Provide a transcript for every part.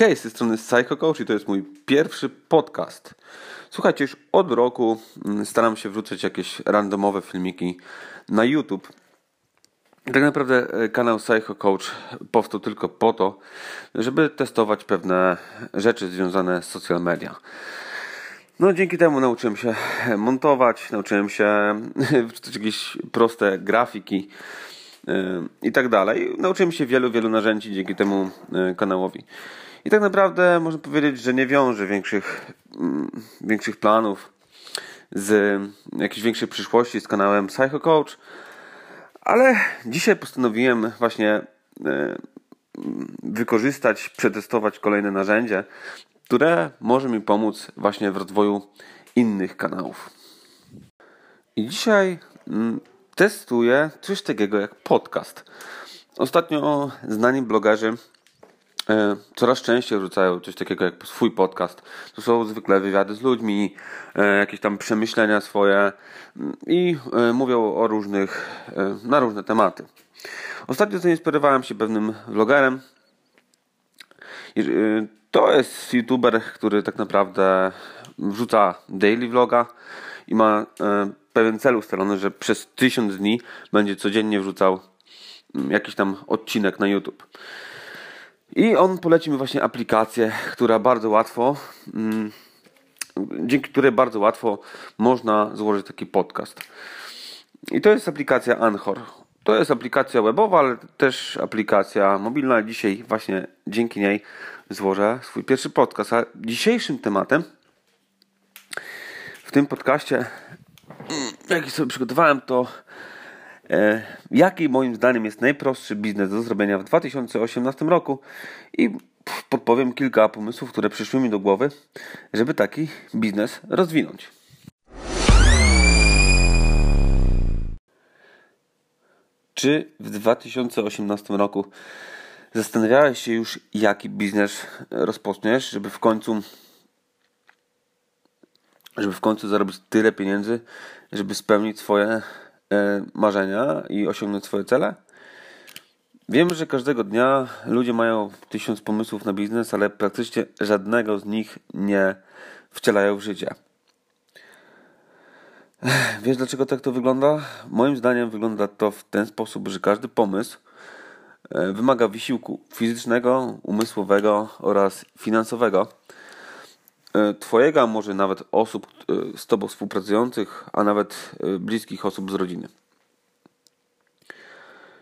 Hej, z tej strony Psycho Coach i to jest mój pierwszy podcast. Słuchajcie, już od roku mm, staram się wrzucać jakieś randomowe filmiki na YouTube. Tak naprawdę e, kanał Psycho Coach powstał tylko po to, żeby testować pewne rzeczy związane z social media. No dzięki temu nauczyłem się montować, nauczyłem się wrzucać jakieś proste grafiki e, i tak dalej. Nauczyłem się wielu, wielu narzędzi dzięki temu e, kanałowi. I tak naprawdę można powiedzieć, że nie wiąże większych, mm, większych planów z jakiejś większej przyszłości z kanałem Psycho Coach, ale dzisiaj postanowiłem właśnie e, wykorzystać, przetestować kolejne narzędzie, które może mi pomóc właśnie w rozwoju innych kanałów. I dzisiaj mm, testuję coś takiego jak podcast. Ostatnio znani blogerzy coraz częściej wrzucają coś takiego jak swój podcast. To są zwykle wywiady z ludźmi, e, jakieś tam przemyślenia swoje i e, mówią o różnych, na różne tematy. Ostatnio zainspirowałem się pewnym vlogerem. To jest youtuber, który tak naprawdę wrzuca daily vloga i ma pewien cel ustalony, że przez tysiąc dni będzie codziennie wrzucał mm, jakiś tam odcinek na YouTube. I on poleci mi właśnie aplikację, która bardzo łatwo, mm, dzięki której bardzo łatwo można złożyć taki podcast. I to jest aplikacja Anchor. To jest aplikacja webowa, ale też aplikacja mobilna. Dzisiaj właśnie dzięki niej złożę swój pierwszy podcast. A dzisiejszym tematem w tym podcaście, mm, jaki sobie przygotowałem, to jaki moim zdaniem jest najprostszy biznes do zrobienia w 2018 roku i podpowiem kilka pomysłów, które przyszły mi do głowy, żeby taki biznes rozwinąć. Czy w 2018 roku zastanawiałeś się już, jaki biznes rozpoczniesz, żeby w końcu żeby w końcu zarobić tyle pieniędzy, żeby spełnić swoje E, marzenia i osiągnąć swoje cele? Wiem, że każdego dnia ludzie mają tysiąc pomysłów na biznes, ale praktycznie żadnego z nich nie wcielają w życie. Wiesz dlaczego tak to wygląda? Moim zdaniem wygląda to w ten sposób, że każdy pomysł e, wymaga wysiłku fizycznego, umysłowego oraz finansowego E, twojego, a może nawet osób e, z Tobą współpracujących, a nawet e, bliskich osób z rodziny.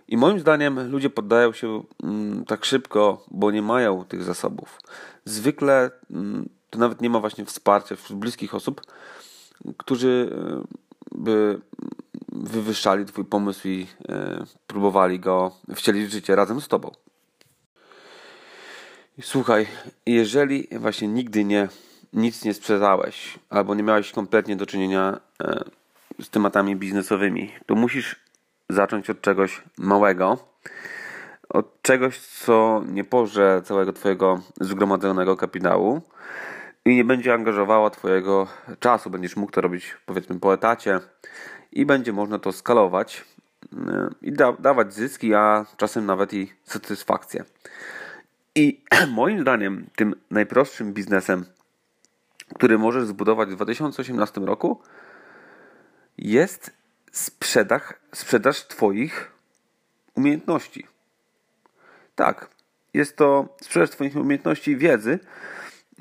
I moim zdaniem ludzie poddają się mm, tak szybko, bo nie mają tych zasobów. Zwykle mm, to nawet nie ma właśnie wsparcia wśród bliskich osób, którzy by wywyższali Twój pomysł i próbowali go wcielić w życie razem z Tobą. Słuchaj, jeżeli właśnie nigdy nie nic nie sprzedałeś albo nie miałeś kompletnie do czynienia e, z tematami biznesowymi, to musisz zacząć od czegoś małego, od czegoś, co nie pożre całego Twojego zgromadzonego kapitału i nie będzie angażowało Twojego czasu. Będziesz mógł to robić powiedzmy po etacie i będzie można to skalować e, i da dawać zyski, a czasem nawet i satysfakcję. I moim zdaniem tym najprostszym biznesem który możesz zbudować w 2018 roku, jest sprzedaż, sprzedaż Twoich umiejętności. Tak, jest to sprzedaż Twoich umiejętności i wiedzy,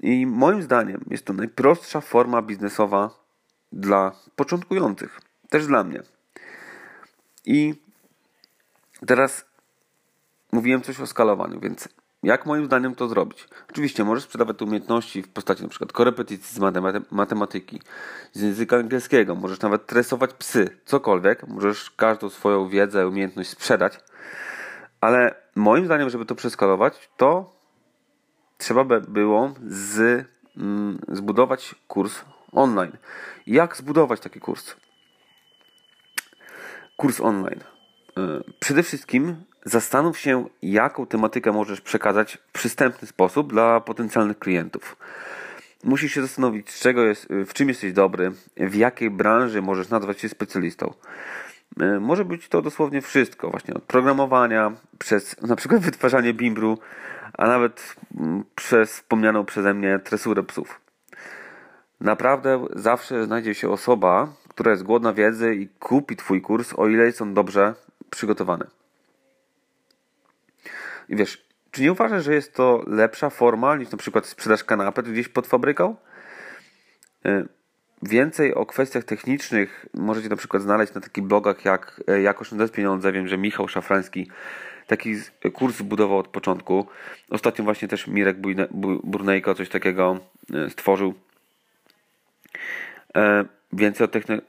i moim zdaniem jest to najprostsza forma biznesowa dla początkujących, też dla mnie. I teraz mówiłem coś o skalowaniu, więc jak moim zdaniem to zrobić? Oczywiście możesz sprzedawać te umiejętności w postaci np. korepetycji z matematyki, z języka angielskiego, możesz nawet tresować psy, cokolwiek, możesz każdą swoją wiedzę, umiejętność sprzedać, ale moim zdaniem, żeby to przeskalować, to trzeba by było z, mm, zbudować kurs online. Jak zbudować taki kurs? Kurs online. E, przede wszystkim Zastanów się, jaką tematykę możesz przekazać w przystępny sposób dla potencjalnych klientów. Musisz się zastanowić, czego jest, w czym jesteś dobry, w jakiej branży możesz nazwać się specjalistą. E, może być to dosłownie wszystko, właśnie od programowania, przez na przykład wytwarzanie bimbru, a nawet mm, przez wspomnianą przeze mnie tresurę psów. Naprawdę zawsze znajdzie się osoba, która jest głodna wiedzy i kupi Twój kurs, o ile są dobrze przygotowane. I wiesz, czy nie uważasz, że jest to lepsza forma niż na przykład sprzedaż kanapet gdzieś pod fabryką? E, więcej o kwestiach technicznych możecie na przykład znaleźć na takich blogach jak e, Jak oszczędzać pieniądze. Wiem, że Michał Szafrański taki kurs budował od początku. Ostatnio właśnie też Mirek Burnejko coś takiego e, stworzył. Więcej o, techni-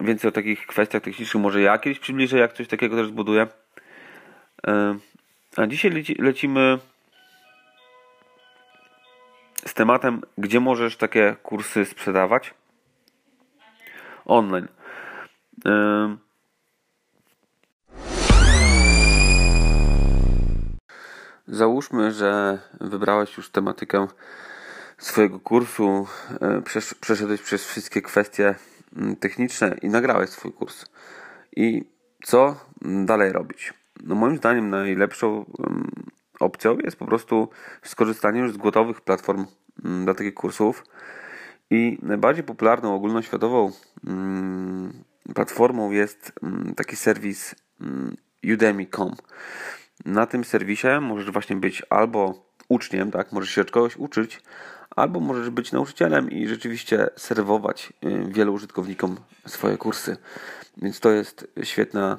więcej o takich kwestiach technicznych może ja kiedyś przybliżę, jak coś takiego też zbuduję. A dzisiaj leci, lecimy z tematem, gdzie możesz takie kursy sprzedawać online. Załóżmy, że wybrałeś już tematykę swojego kursu, e, przeszedłeś przez wszystkie kwestie mm, techniczne i nagrałeś swój kurs. I co dalej robić? No moim zdaniem najlepszą opcją jest po prostu skorzystanie już z gotowych platform dla takich kursów. I najbardziej popularną ogólnoświatową platformą jest taki serwis udemy.com. Na tym serwisie możesz właśnie być albo uczniem, tak, możesz się kogoś uczyć, albo możesz być nauczycielem i rzeczywiście serwować y, wielu użytkownikom swoje kursy. Więc to jest świetna,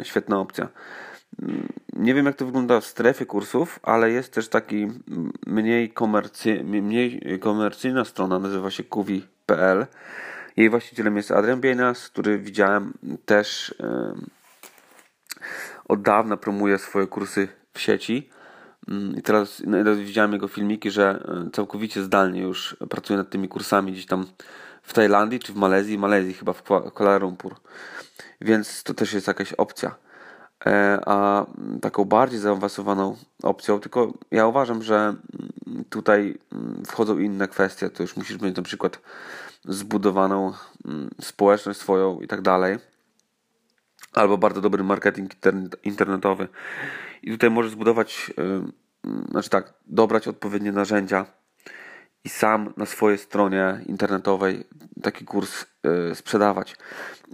y, świetna opcja. Nie wiem, jak to wygląda w strefie kursów, ale jest też taki mniej, komercy, mniej komercyjna strona, nazywa się kuwi.pl. Jej właścicielem jest Adrian Bienas, który widziałem też od dawna promuje swoje kursy w sieci. I teraz, teraz widziałem jego filmiki, że całkowicie zdalnie już pracuje nad tymi kursami gdzieś tam w Tajlandii czy w Malezji, Malezji chyba w Kuala Lumpur. Więc to też jest jakaś opcja. E, a taką bardziej zaawansowaną opcją, tylko ja uważam, że tutaj wchodzą inne kwestie, to już musisz mieć na przykład zbudowaną społeczność swoją i tak dalej, albo bardzo dobry marketing internetowy. I tutaj możesz zbudować, znaczy tak, dobrać odpowiednie narzędzia i sam na swojej stronie internetowej taki kurs y, sprzedawać.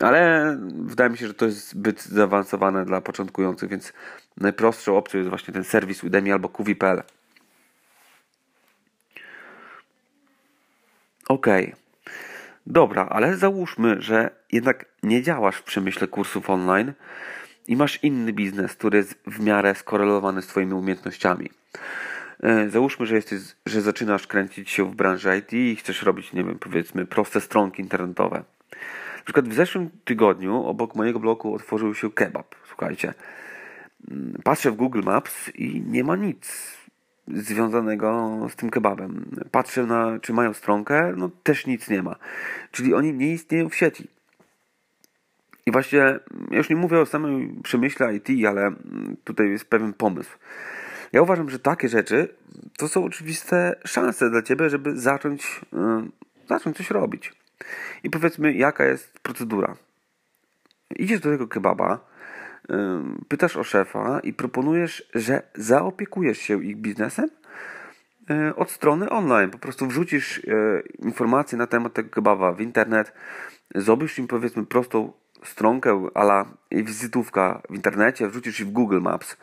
Ale wydaje mi się, że to jest zbyt zaawansowane dla początkujących, więc najprostszą opcją jest właśnie ten serwis Udemy albo Kuwi.pl. Ok. Dobra, ale załóżmy, że jednak nie działasz w przemyśle kursów online i masz inny biznes, który jest w miarę skorelowany z Twoimi umiejętnościami. E, załóżmy, że jesteś, że zaczynasz kręcić się w branży IT i chcesz robić, nie wiem, powiedzmy, proste stronki internetowe. Na przykład w zeszłym tygodniu obok mojego bloku otworzył się kebab. Słuchajcie, mm, patrzę w Google Maps i nie ma nic związanego z tym kebabem. Patrzę na, czy mają stronkę, no też nic nie ma. Czyli oni nie istnieją w sieci. I właśnie, ja już nie mówię o samym przemyśle IT, ale tutaj jest pewien pomysł. Ja uważam, że takie rzeczy to są oczywiste szanse dla ciebie, żeby zacząć, yy, zacząć coś robić. I powiedzmy, jaka jest procedura. Idziesz do tego kebaba, yy, pytasz o szefa i proponujesz, że zaopiekujesz się ich biznesem yy, od strony online. Po prostu wrzucisz y, informacje na temat tego kebaba w internet, zrobisz im powiedzmy prostą stronkę ala wizytówka w internecie, wrzucisz ich w Google Maps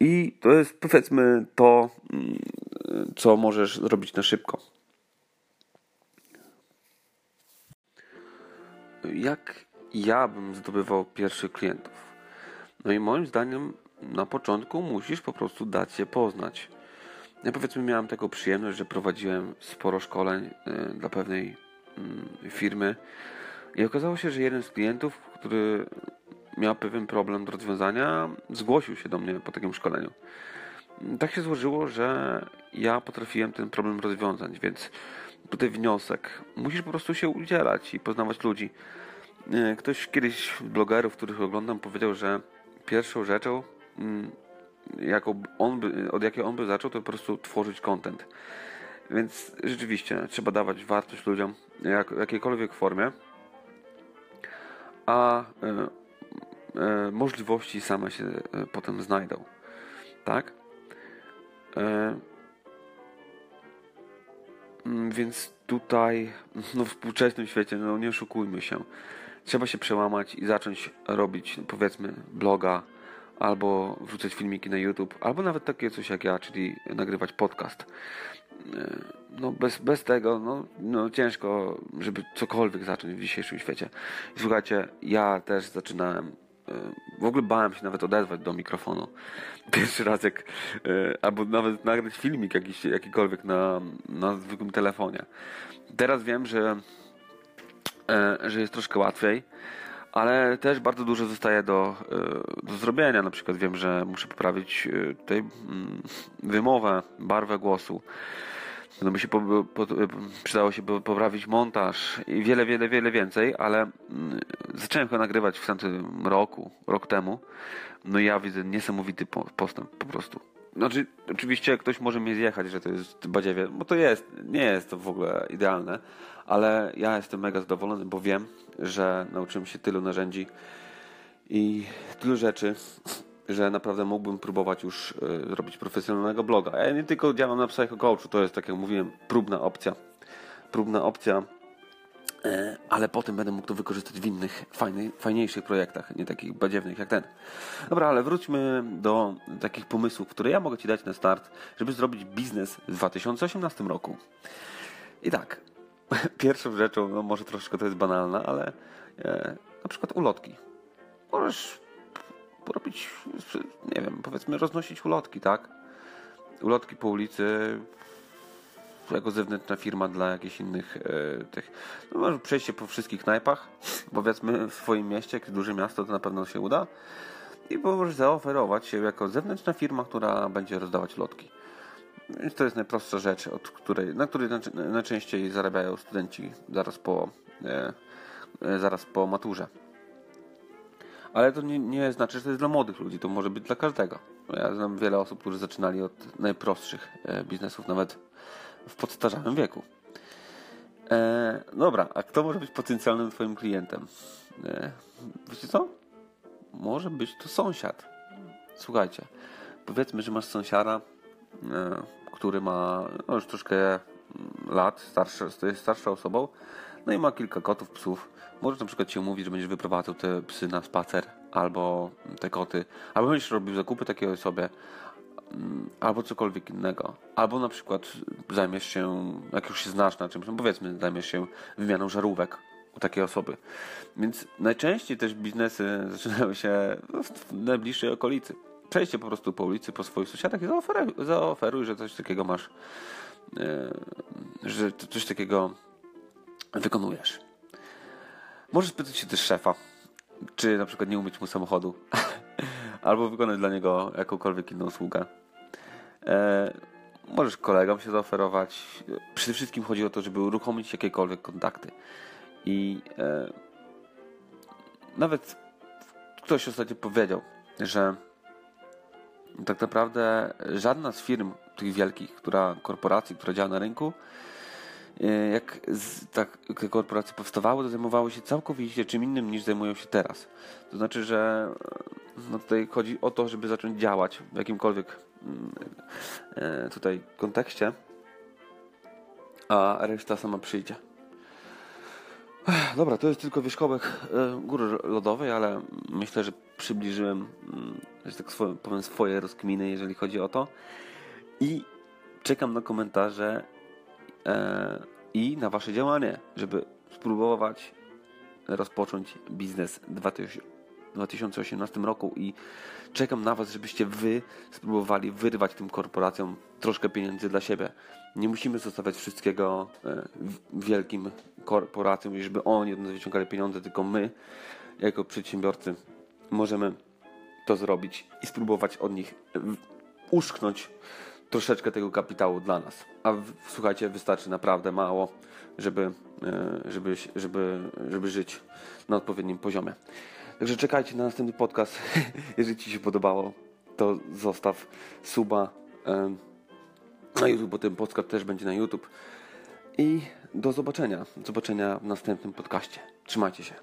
i to jest powiedzmy to, mm, co możesz zrobić na szybko. Jak ja bym zdobywał pierwszych klientów? No i moim zdaniem na początku musisz po prostu dać się poznać. Ja powiedzmy miałem taką przyjemność, że prowadziłem sporo szkoleń y, dla pewnej mm, firmy i okazało się, że jeden z klientów, który miał pewien problem do rozwiązania, zgłosił się do mnie po takim szkoleniu. Tak się złożyło, że ja potrafiłem ten problem rozwiązać, więc tutaj wniosek. Musisz po prostu się udzielać i poznawać ludzi. E, ktoś kiedyś blogerów, których oglądam, powiedział, że pierwszą rzeczą, mm, jaką on by, od jakiej on by zaczął, to po prostu tworzyć content. Więc rzeczywiście trzeba dawać wartość ludziom jak, w jakiejkolwiek formie. A E, możliwości same się e, potem znajdą. Tak? E, mm, więc tutaj, no w współczesnym świecie, no nie oszukujmy się, trzeba się przełamać i zacząć robić, powiedzmy, bloga, albo wrzucać filmiki na YouTube, albo nawet takie coś jak ja, czyli nagrywać podcast. E, no bez, bez tego no, no ciężko, żeby cokolwiek zacząć w dzisiejszym świecie. słuchajcie, ja też zaczynałem e, w ogóle bałem się nawet odezwać do mikrofonu. Pierwszy raz jak, e, albo nawet nagrać filmik jakiś, jakikolwiek na, na zwykłym telefonie. Teraz wiem, że, że jest troszkę łatwiej ale też bardzo dużo zostaje do, e, do zrobienia. Na przykład wiem, że muszę poprawić e, tutaj mm, wymowę, barwę głosu. No by się po, po, przydało się poprawić montaż i wiele, wiele, wiele więcej, ale mm, zacząłem go nagrywać w tamtym roku, rok temu. No ja widzę niesamowity postęp po prostu. Znaczy, oczywiście ktoś może mnie zjechać, że to jest badziewie, bo to jest, nie jest to w ogóle idealne, ale ja jestem mega zadowolony, bo wiem, że nauczyłem się tylu narzędzi i tylu rzeczy, że naprawdę mógłbym próbować już y, robić profesjonalnego bloga. Ja nie tylko działam na Psycho Coachu, to jest, tak jak mówiłem, próbna opcja. Próbna opcja E, ale potem będę mógł to wykorzystać w innych, fajnych, fajniejszych projektach, nie takich badziewnych jak ten. Dobra, ale wróćmy do takich pomysłów, które ja mogę Ci dać na start, żeby zrobić biznes w 2018 roku. I tak, pierwszą rzeczą, no może troszkę to jest banalna, ale e, na przykład ulotki. Możesz robić, nie wiem, powiedzmy roznosić ulotki, tak? Ulotki po ulicy, jako zewnętrzna firma dla jakichś innych e, tych. No może przejść po wszystkich knajpach, powiedzmy w swoim mieście, jak duże miasto, to na pewno się uda. I możesz zaoferować się jako zewnętrzna firma, która będzie rozdawać lotki. Więc to jest najprostsza rzecz, od której, na której najczęściej zarabiają studenci zaraz po, e, e, zaraz po maturze. Ale to nie, nie, znaczy, że to jest dla młodych ludzi, to może być dla każdego. Ja znam wiele osób, którzy zaczynali od najprostszych e, biznesów, nawet w podstarzałym wieku. E, dobra, a kto może być potencjalnym Twoim klientem? E, wiecie co? Może być to sąsiad. Słuchajcie, powiedzmy, że masz sąsiada, e, który ma no, już troszkę lat, starszy, jest starszą osobą, no i ma kilka kotów, psów. Może na przykład się mówi, że będziesz wyprowadzał te psy na spacer, albo te koty, albo będziesz robił zakupy takiej osobie, Mm, albo cokolwiek innego. Albo na przykład zajmiesz się, jak już się znasz na czymś, no powiedzmy, zajmiesz się wymianą żarówek u takiej osoby. Więc najczęściej też biznesy zaczynają się w najbliższej okolicy. Przejście po prostu po ulicy, po swoich sąsiadach i zaoferuj, zaoferuj że coś takiego masz, yy, że coś takiego wykonujesz. Możesz pytać się też szefa, czy na przykład nie umyć mu samochodu. albo wykonać dla niego jakąkolwiek inną usługę. E, możesz kolegom się zaoferować. Przede wszystkim chodzi o to, żeby uruchomić jakiekolwiek kontakty. I e, nawet ktoś ostatnio powiedział, że tak naprawdę żadna z firm tych wielkich, która korporacji, która działa na rynku, e, jak tak, te korporacje powstawały, to zajmowały się całkowicie czym innym niż zajmują się teraz. To znaczy, że no tutaj chodzi o to, żeby zacząć działać w jakimkolwiek mm, e, tutaj kontekście, a reszta sama przyjdzie. Dobra, to jest tylko wierzchołek e, góry lodowej, ale myślę, że przybliżyłem, mm, że tak powiem, swoje rozkminy, jeżeli chodzi o to. I czekam na komentarze e, i na Wasze działanie, żeby spróbować rozpocząć biznes 2000 2018 roku i czekam na Was, żebyście Wy spróbowali wyrwać tym korporacjom troszkę pieniędzy dla siebie. Nie musimy zostawiać wszystkiego e, wielkim korporacjom, żeby oni od nas wyciągali pieniądze, tylko my, jako przedsiębiorcy, możemy to zrobić i spróbować od nich uszknąć troszeczkę tego kapitału dla nas. A słuchajcie, wystarczy naprawdę mało, żeby, e, żeby, żeby, żeby żyć na odpowiednim poziomie. Także czekajcie na następny podcast. Jeżeli Ci się podobało, to zostaw suba na YouTube, bo ten podcast też będzie na YouTube. I do zobaczenia. Zobaczenia w następnym podcaście. Trzymajcie się.